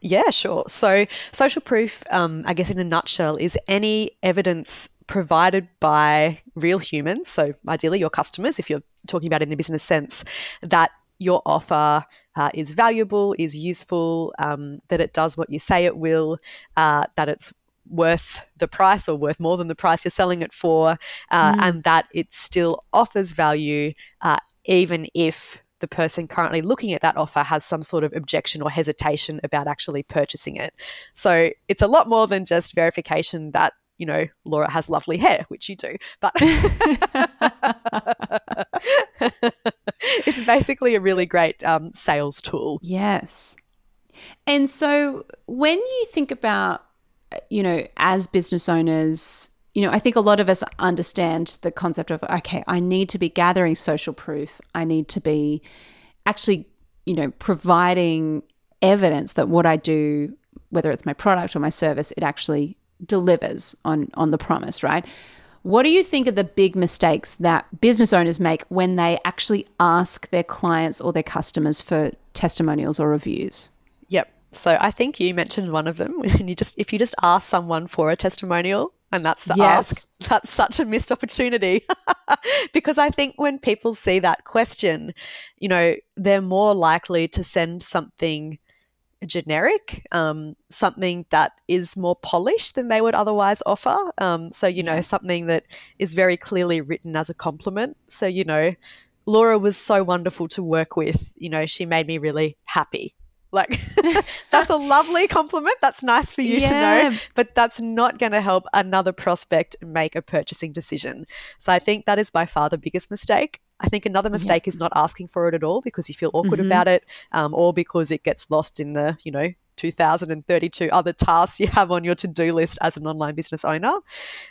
Yeah, sure. So social proof, um, I guess in a nutshell, is any evidence provided by real humans, so ideally your customers, if you're talking about it in a business sense, that your offer uh, is valuable, is useful, um, that it does what you say it will, uh, that it's worth the price or worth more than the price you're selling it for, uh, mm. and that it still offers value uh, even if the person currently looking at that offer has some sort of objection or hesitation about actually purchasing it. So it's a lot more than just verification that you know, Laura has lovely hair, which you do, but it's basically a really great um, sales tool. Yes. And so when you think about, you know, as business owners, you know, I think a lot of us understand the concept of, okay, I need to be gathering social proof. I need to be actually, you know, providing evidence that what I do, whether it's my product or my service, it actually delivers on on the promise, right? What do you think are the big mistakes that business owners make when they actually ask their clients or their customers for testimonials or reviews? Yep. So I think you mentioned one of them. When you just if you just ask someone for a testimonial and that's the yes. ask, that's such a missed opportunity. because I think when people see that question, you know, they're more likely to send something generic, um, something that is more polished than they would otherwise offer. Um, so, you know, something that is very clearly written as a compliment. So, you know, Laura was so wonderful to work with. You know, she made me really happy. Like, that's a lovely compliment. That's nice for you yeah. to know, but that's not going to help another prospect make a purchasing decision. So, I think that is by far the biggest mistake. I think another mistake is not asking for it at all because you feel awkward mm-hmm. about it, um, or because it gets lost in the, you know, 2032 other tasks you have on your to do list as an online business owner.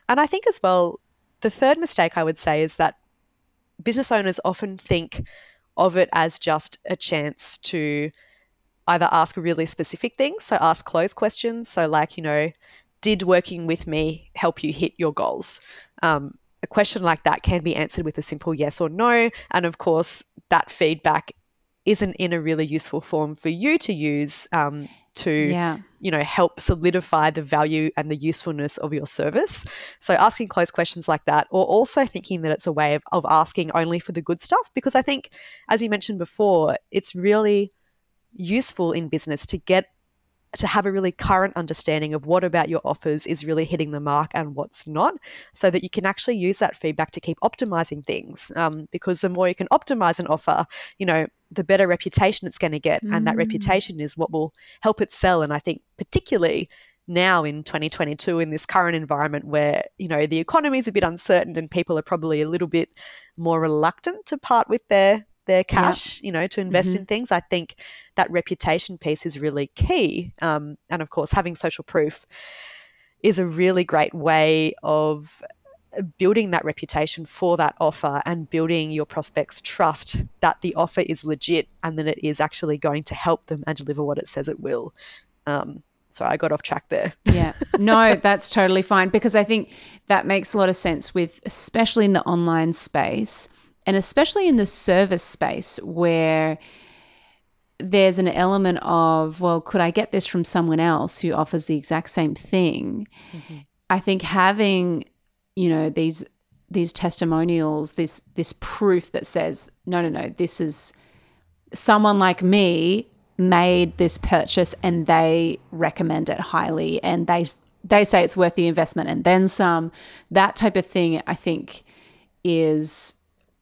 And I think as well, the third mistake I would say is that business owners often think of it as just a chance to either ask really specific things, so ask closed questions. So, like, you know, did working with me help you hit your goals? Um, a question like that can be answered with a simple yes or no. And of course, that feedback isn't in a really useful form for you to use um, to yeah. you know help solidify the value and the usefulness of your service so asking close questions like that or also thinking that it's a way of, of asking only for the good stuff because i think as you mentioned before it's really useful in business to get to have a really current understanding of what about your offers is really hitting the mark and what's not, so that you can actually use that feedback to keep optimizing things. Um, because the more you can optimize an offer, you know, the better reputation it's going to get, mm. and that mm. reputation is what will help it sell. And I think particularly now in 2022 in this current environment where you know the economy is a bit uncertain and people are probably a little bit more reluctant to part with their their cash, yeah. you know, to invest mm-hmm. in things. I think that reputation piece is really key. Um, and of course, having social proof is a really great way of building that reputation for that offer and building your prospects trust that the offer is legit and that it is actually going to help them and deliver what it says it will. Um, so I got off track there. yeah. No, that's totally fine because I think that makes a lot of sense with especially in the online space and especially in the service space where there's an element of, well, could I get this from someone else who offers the exact same thing? Mm-hmm. I think having, you know, these these testimonials, this this proof that says, no, no, no, this is someone like me made this purchase and they recommend it highly and they they say it's worth the investment and then some. That type of thing, I think, is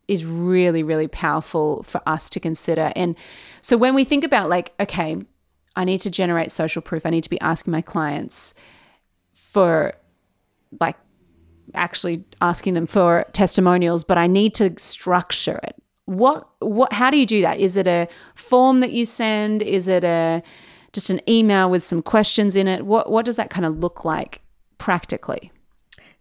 is really, really powerful for us to consider. And so when we think about, like, okay, I need to generate social proof, I need to be asking my clients for, like, actually asking them for testimonials, but I need to structure it. What, what, how do you do that? Is it a form that you send? Is it a, just an email with some questions in it? What, what does that kind of look like practically?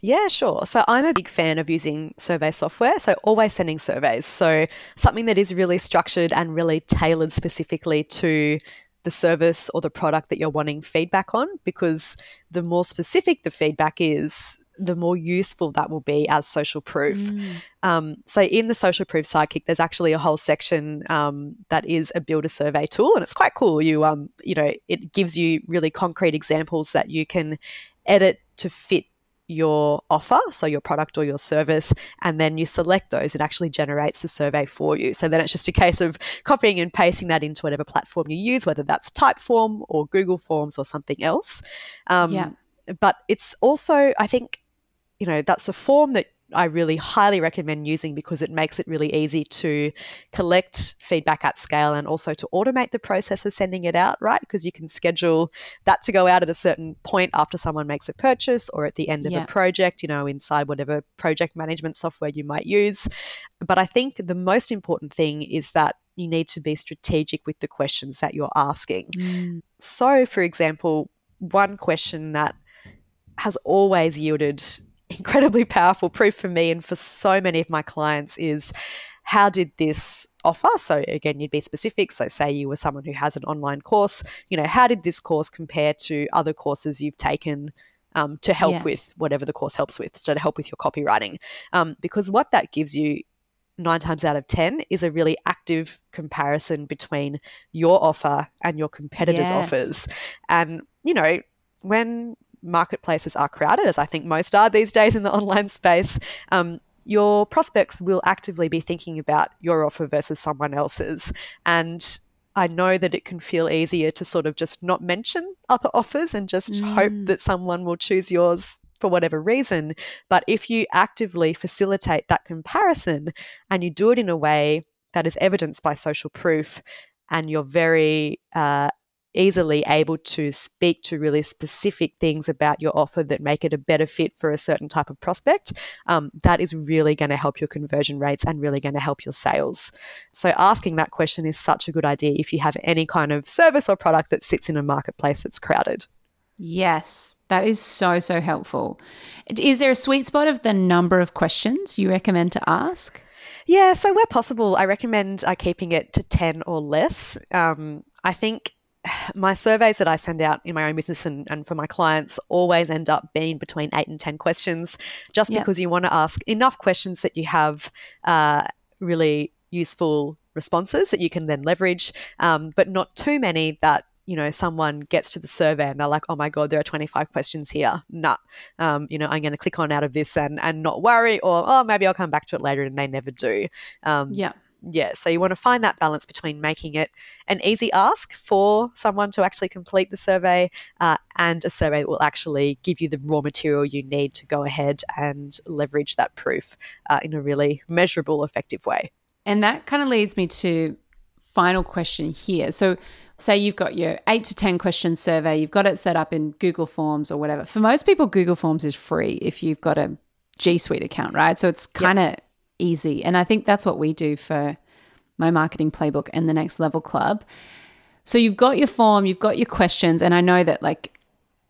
Yeah, sure. So I'm a big fan of using survey software. So always sending surveys. So something that is really structured and really tailored specifically to the service or the product that you're wanting feedback on, because the more specific the feedback is, the more useful that will be as social proof. Mm. Um, so, in the social proof sidekick, there's actually a whole section um, that is a builder survey tool, and it's quite cool. You, um, you know, it gives you really concrete examples that you can edit to fit your offer, so your product or your service, and then you select those, it actually generates a survey for you. So then it's just a case of copying and pasting that into whatever platform you use, whether that's Typeform or Google Forms or something else. Um, yeah. But it's also, I think, you know, that's a form that I really highly recommend using because it makes it really easy to collect feedback at scale and also to automate the process of sending it out, right? Because you can schedule that to go out at a certain point after someone makes a purchase or at the end of yeah. a project, you know, inside whatever project management software you might use. But I think the most important thing is that you need to be strategic with the questions that you're asking. Mm. So, for example, one question that has always yielded incredibly powerful proof for me and for so many of my clients is how did this offer so again you'd be specific so say you were someone who has an online course you know how did this course compare to other courses you've taken um, to help yes. with whatever the course helps with so to help with your copywriting um, because what that gives you nine times out of ten is a really active comparison between your offer and your competitors yes. offers and you know when marketplaces are crowded, as I think most are these days in the online space, um, your prospects will actively be thinking about your offer versus someone else's. And I know that it can feel easier to sort of just not mention other offers and just mm. hope that someone will choose yours for whatever reason. But if you actively facilitate that comparison and you do it in a way that is evidenced by social proof and you're very uh, easily able to speak to really specific things about your offer that make it a better fit for a certain type of prospect, um, that is really going to help your conversion rates and really going to help your sales. So, asking that question is such a good idea if you have any kind of service or product that sits in a marketplace that's crowded. Yes, that is so, so helpful. Is there a sweet spot of the number of questions you recommend to ask? Yeah, so where possible, I recommend uh, keeping it to 10 or less. Um, I think my surveys that I send out in my own business and, and, for my clients always end up being between eight and 10 questions, just yep. because you want to ask enough questions that you have uh, really useful responses that you can then leverage, um, but not too many that you know someone gets to the survey and they're like oh my god there are 25 questions here. Nah um, you know i'm going to click on out of this and and not worry or oh maybe i'll come back to it later and they never do. Um, yeah yeah, so you want to find that balance between making it an easy ask for someone to actually complete the survey uh, and a survey that will actually give you the raw material you need to go ahead and leverage that proof uh, in a really measurable, effective way. And that kind of leads me to final question here. So, say you've got your eight to 10 question survey, you've got it set up in Google Forms or whatever. For most people, Google Forms is free if you've got a G Suite account, right? So it's kind of yep. Easy. And I think that's what we do for my marketing playbook and the next level club. So you've got your form, you've got your questions, and I know that like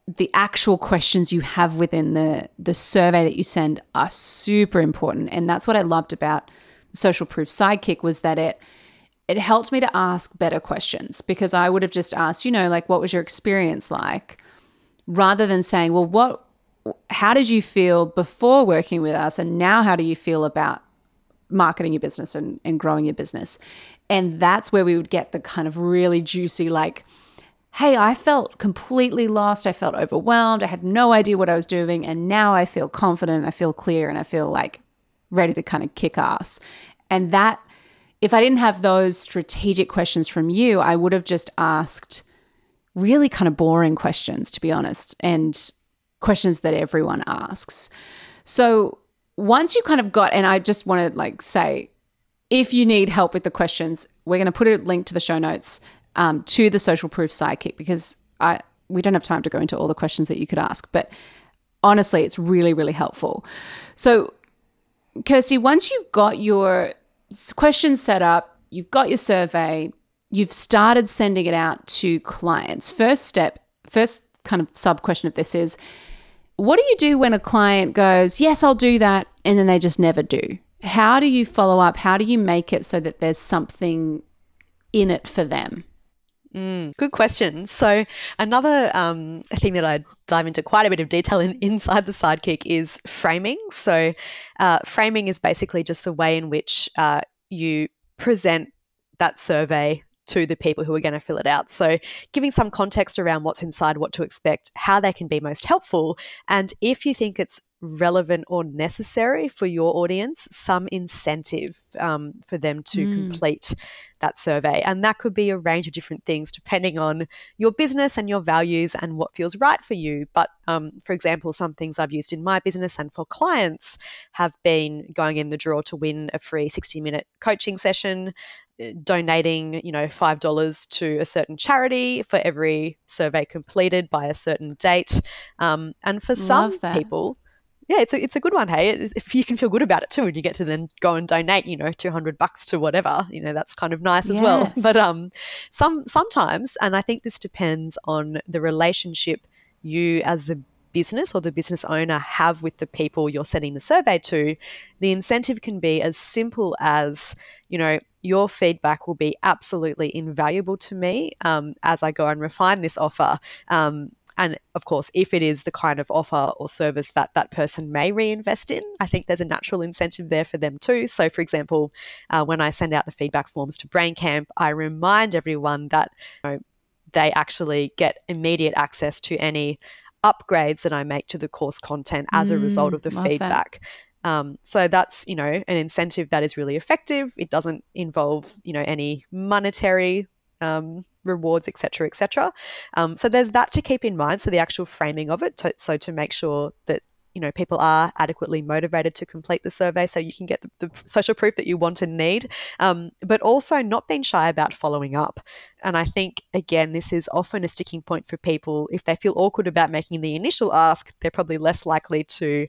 the actual questions you have within the the survey that you send are super important. And that's what I loved about social proof sidekick was that it it helped me to ask better questions because I would have just asked, you know, like what was your experience like rather than saying, well, what how did you feel before working with us and now how do you feel about marketing your business and, and growing your business. And that's where we would get the kind of really juicy like hey i felt completely lost. I felt overwhelmed. I had no idea what i was doing. And now i feel confident. I feel clear. And i feel like ready to kind of kick ass. And that if i didn't have those strategic questions from you i would have just asked really kind of boring questions to be honest and questions that everyone asks. So once you kind of got, and I just want to like say, if you need help with the questions, we're going to put a link to the show notes um, to the social proof sidekick because I we don't have time to go into all the questions that you could ask, but honestly, it's really really helpful. So, Kirsty, once you've got your questions set up, you've got your survey, you've started sending it out to clients. First step, first kind of sub question of this is what do you do when a client goes, Yes, I'll do that, and then they just never do? How do you follow up? How do you make it so that there's something in it for them? Mm, good question. So, another um, thing that I dive into quite a bit of detail in, inside the sidekick is framing. So, uh, framing is basically just the way in which uh, you present that survey to the people who are going to fill it out. So, giving some context around what's inside, what to expect, how they can be most helpful, and if you think it's relevant or necessary for your audience, some incentive um, for them to mm. complete that survey. And that could be a range of different things depending on your business and your values and what feels right for you. But um, for example, some things I've used in my business and for clients have been going in the draw to win a free 60 minute coaching session, eh, donating, you know, $5 to a certain charity for every survey completed by a certain date. Um, and for some people, yeah, it's a, it's a good one. Hey, if you can feel good about it too, and you get to then go and donate, you know, two hundred bucks to whatever, you know, that's kind of nice yes. as well. But um, some sometimes, and I think this depends on the relationship you as the business or the business owner have with the people you're sending the survey to. The incentive can be as simple as, you know, your feedback will be absolutely invaluable to me um, as I go and refine this offer. Um, and of course, if it is the kind of offer or service that that person may reinvest in, I think there's a natural incentive there for them too. So, for example, uh, when I send out the feedback forms to BrainCamp, I remind everyone that you know, they actually get immediate access to any upgrades that I make to the course content as mm, a result mm, of the feedback. Um, so that's you know an incentive that is really effective. It doesn't involve you know any monetary um, rewards, etc., etc. Um, so there's that to keep in mind. So the actual framing of it, to, so to make sure that you know people are adequately motivated to complete the survey so you can get the, the social proof that you want and need um, but also not being shy about following up and i think again this is often a sticking point for people if they feel awkward about making the initial ask they're probably less likely to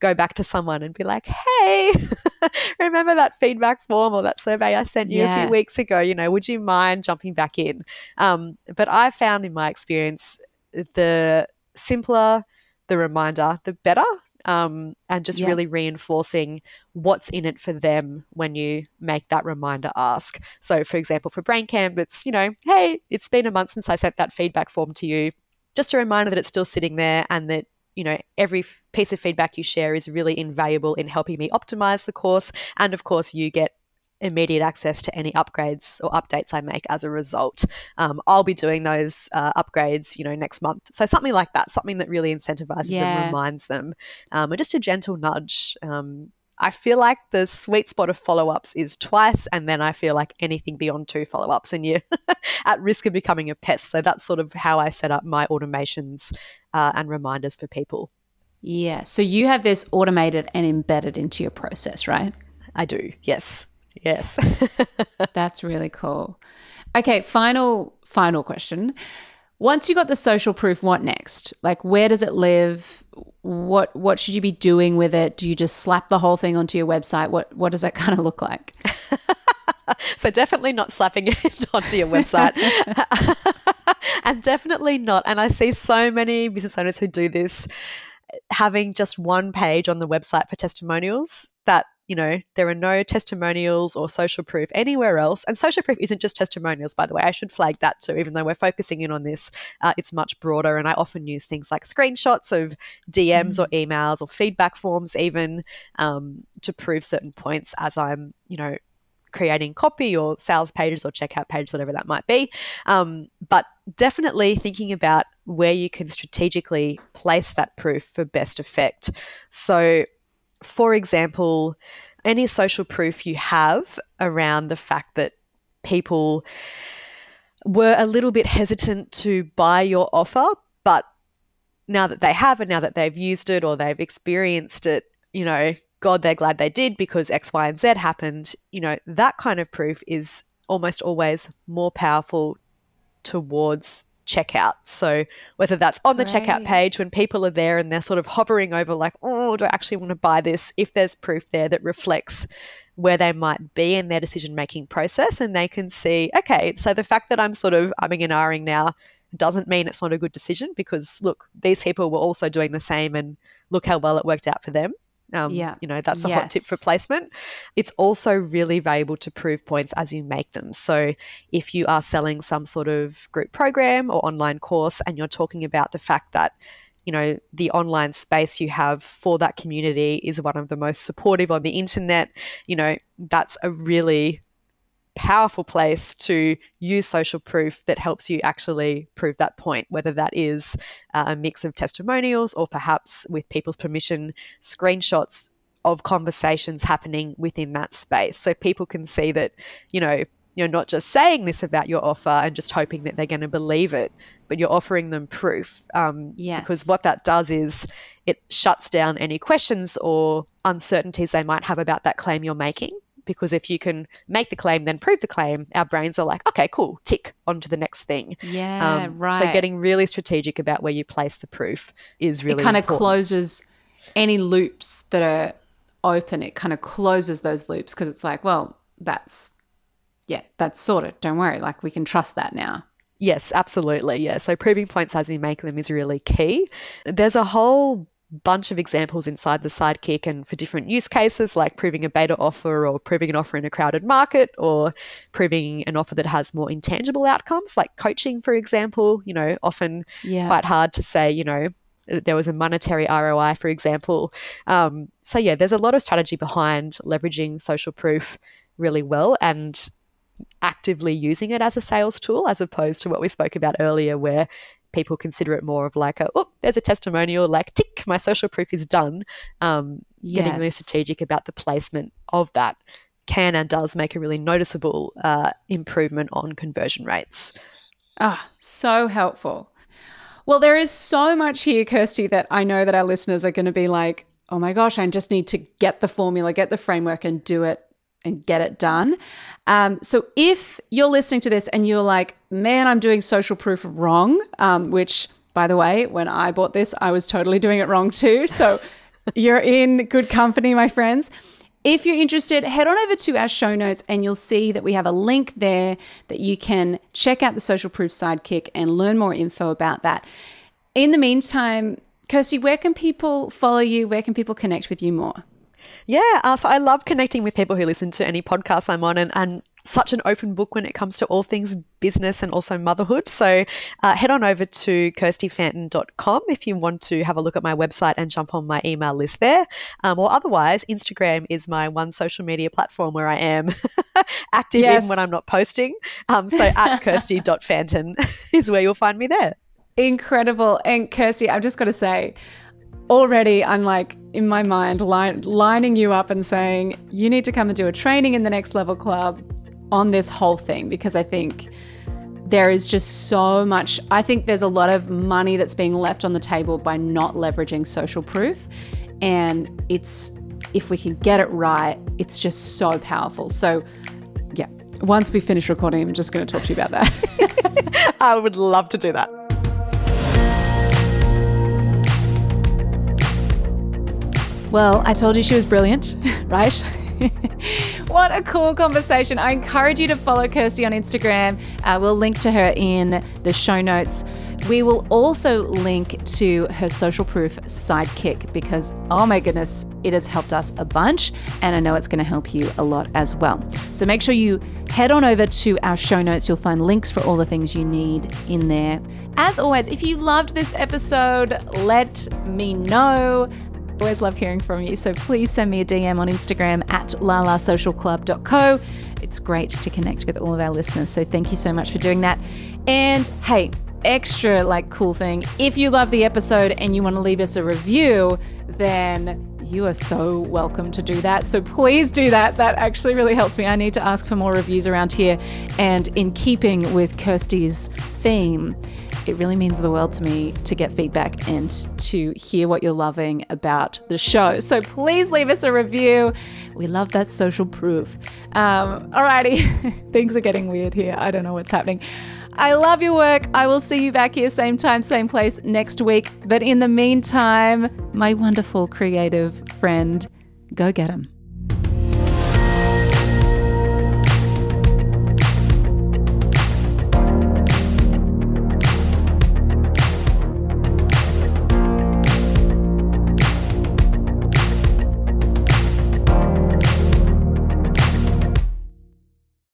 go back to someone and be like, hey, remember that feedback form or that survey I sent you yeah. a few weeks ago? You know, would you mind jumping back in? Um, but I found in my experience, the simpler the reminder, the better. Um, and just yeah. really reinforcing what's in it for them when you make that reminder ask. So, for example, for Brain Camp, it's, you know, hey, it's been a month since I sent that feedback form to you. Just a reminder that it's still sitting there and that you know, every f- piece of feedback you share is really invaluable in helping me optimize the course. And of course, you get immediate access to any upgrades or updates I make as a result. Um, I'll be doing those uh, upgrades, you know, next month. So something like that, something that really incentivizes yeah. them, reminds them, um, and just a gentle nudge. Um, I feel like the sweet spot of follow ups is twice, and then I feel like anything beyond two follow ups, and you're at risk of becoming a pest. So that's sort of how I set up my automations uh, and reminders for people. Yeah. So you have this automated and embedded into your process, right? I do. Yes. Yes. that's really cool. Okay. Final, final question. Once you got the social proof, what next? Like, where does it live? What what should you be doing with it? Do you just slap the whole thing onto your website? What what does that kind of look like? so definitely not slapping it onto your website. and definitely not. And I see so many business owners who do this having just one page on the website for testimonials that you know, there are no testimonials or social proof anywhere else. And social proof isn't just testimonials, by the way. I should flag that too, even though we're focusing in on this, uh, it's much broader. And I often use things like screenshots of DMs mm. or emails or feedback forms, even um, to prove certain points as I'm, you know, creating copy or sales pages or checkout pages, whatever that might be. Um, but definitely thinking about where you can strategically place that proof for best effect. So, for example, any social proof you have around the fact that people were a little bit hesitant to buy your offer, but now that they have and now that they've used it or they've experienced it, you know, God, they're glad they did because X, Y, and Z happened. You know, that kind of proof is almost always more powerful towards checkout. So whether that's on the right. checkout page when people are there and they're sort of hovering over like, oh, do I actually want to buy this? If there's proof there that reflects where they might be in their decision making process and they can see, okay, so the fact that I'm sort of umming and ahhing now doesn't mean it's not a good decision because look, these people were also doing the same and look how well it worked out for them. Um, yeah. You know, that's a yes. hot tip for placement. It's also really valuable to prove points as you make them. So if you are selling some sort of group program or online course and you're talking about the fact that, you know, the online space you have for that community is one of the most supportive on the internet, you know, that's a really powerful place to use social proof that helps you actually prove that point, whether that is uh, a mix of testimonials or perhaps with people's permission, screenshots of conversations happening within that space. So people can see that, you know, you're not just saying this about your offer and just hoping that they're going to believe it, but you're offering them proof. Um, yes. Because what that does is it shuts down any questions or uncertainties they might have about that claim you're making because if you can make the claim, then prove the claim, our brains are like, okay, cool, tick on to the next thing. Yeah, um, right. So getting really strategic about where you place the proof is really It kind of closes any loops that are open. It kind of closes those loops because it's like, well, that's, yeah, that's sorted. Don't worry. Like we can trust that now. Yes, absolutely. Yeah. So proving points as you make them is really key. There's a whole bunch of examples inside the sidekick and for different use cases like proving a beta offer or proving an offer in a crowded market or proving an offer that has more intangible outcomes like coaching for example you know often yeah. quite hard to say you know there was a monetary ROI, for example. Um, so, yeah, there's a lot of strategy behind leveraging social proof really well and actively using it as a sales tool, as opposed to what we spoke about earlier, where people consider it more of like a, oh, there's a testimonial, like tick, my social proof is done. Um, yes. Getting really strategic about the placement of that can and does make a really noticeable uh, improvement on conversion rates. Ah, so helpful. Well, there is so much here, Kirsty, that I know that our listeners are going to be like, oh my gosh, I just need to get the formula, get the framework, and do it and get it done. Um, so if you're listening to this and you're like, man, I'm doing social proof wrong, um, which by the way, when I bought this, I was totally doing it wrong too. So you're in good company, my friends. If you're interested, head on over to our show notes and you'll see that we have a link there that you can check out the social proof sidekick and learn more info about that. In the meantime, Kirsty, where can people follow you? Where can people connect with you more? Yeah, uh, so I love connecting with people who listen to any podcast I'm on and, and such an open book when it comes to all things business and also motherhood. So uh, head on over to kirstyfanton.com if you want to have a look at my website and jump on my email list there. Um, or otherwise, Instagram is my one social media platform where I am active yes. in when I'm not posting. Um, so at kirsty.fanton is where you'll find me there. Incredible. And Kirsty, I've just got to say, already I'm like in my mind line, lining you up and saying you need to come and do a training in the next level club on this whole thing because I think there is just so much. I think there's a lot of money that's being left on the table by not leveraging social proof. And it's, if we can get it right, it's just so powerful. So, yeah, once we finish recording, I'm just going to talk to you about that. I would love to do that. Well, I told you she was brilliant, right? what a cool conversation. I encourage you to follow Kirsty on Instagram. Uh, we'll link to her in the show notes. We will also link to her social proof sidekick because, oh my goodness, it has helped us a bunch. And I know it's going to help you a lot as well. So make sure you head on over to our show notes. You'll find links for all the things you need in there. As always, if you loved this episode, let me know. Always love hearing from you. So please send me a DM on Instagram at lalasocialclub.co. It's great to connect with all of our listeners. So thank you so much for doing that. And hey, extra like cool thing if you love the episode and you want to leave us a review, then you are so welcome to do that. So please do that. That actually really helps me. I need to ask for more reviews around here. And in keeping with Kirsty's theme, it really means the world to me to get feedback and to hear what you're loving about the show. So please leave us a review. We love that social proof. Um, alrighty, things are getting weird here. I don't know what's happening. I love your work. I will see you back here, same time, same place next week. But in the meantime, my wonderful creative friend, go get him.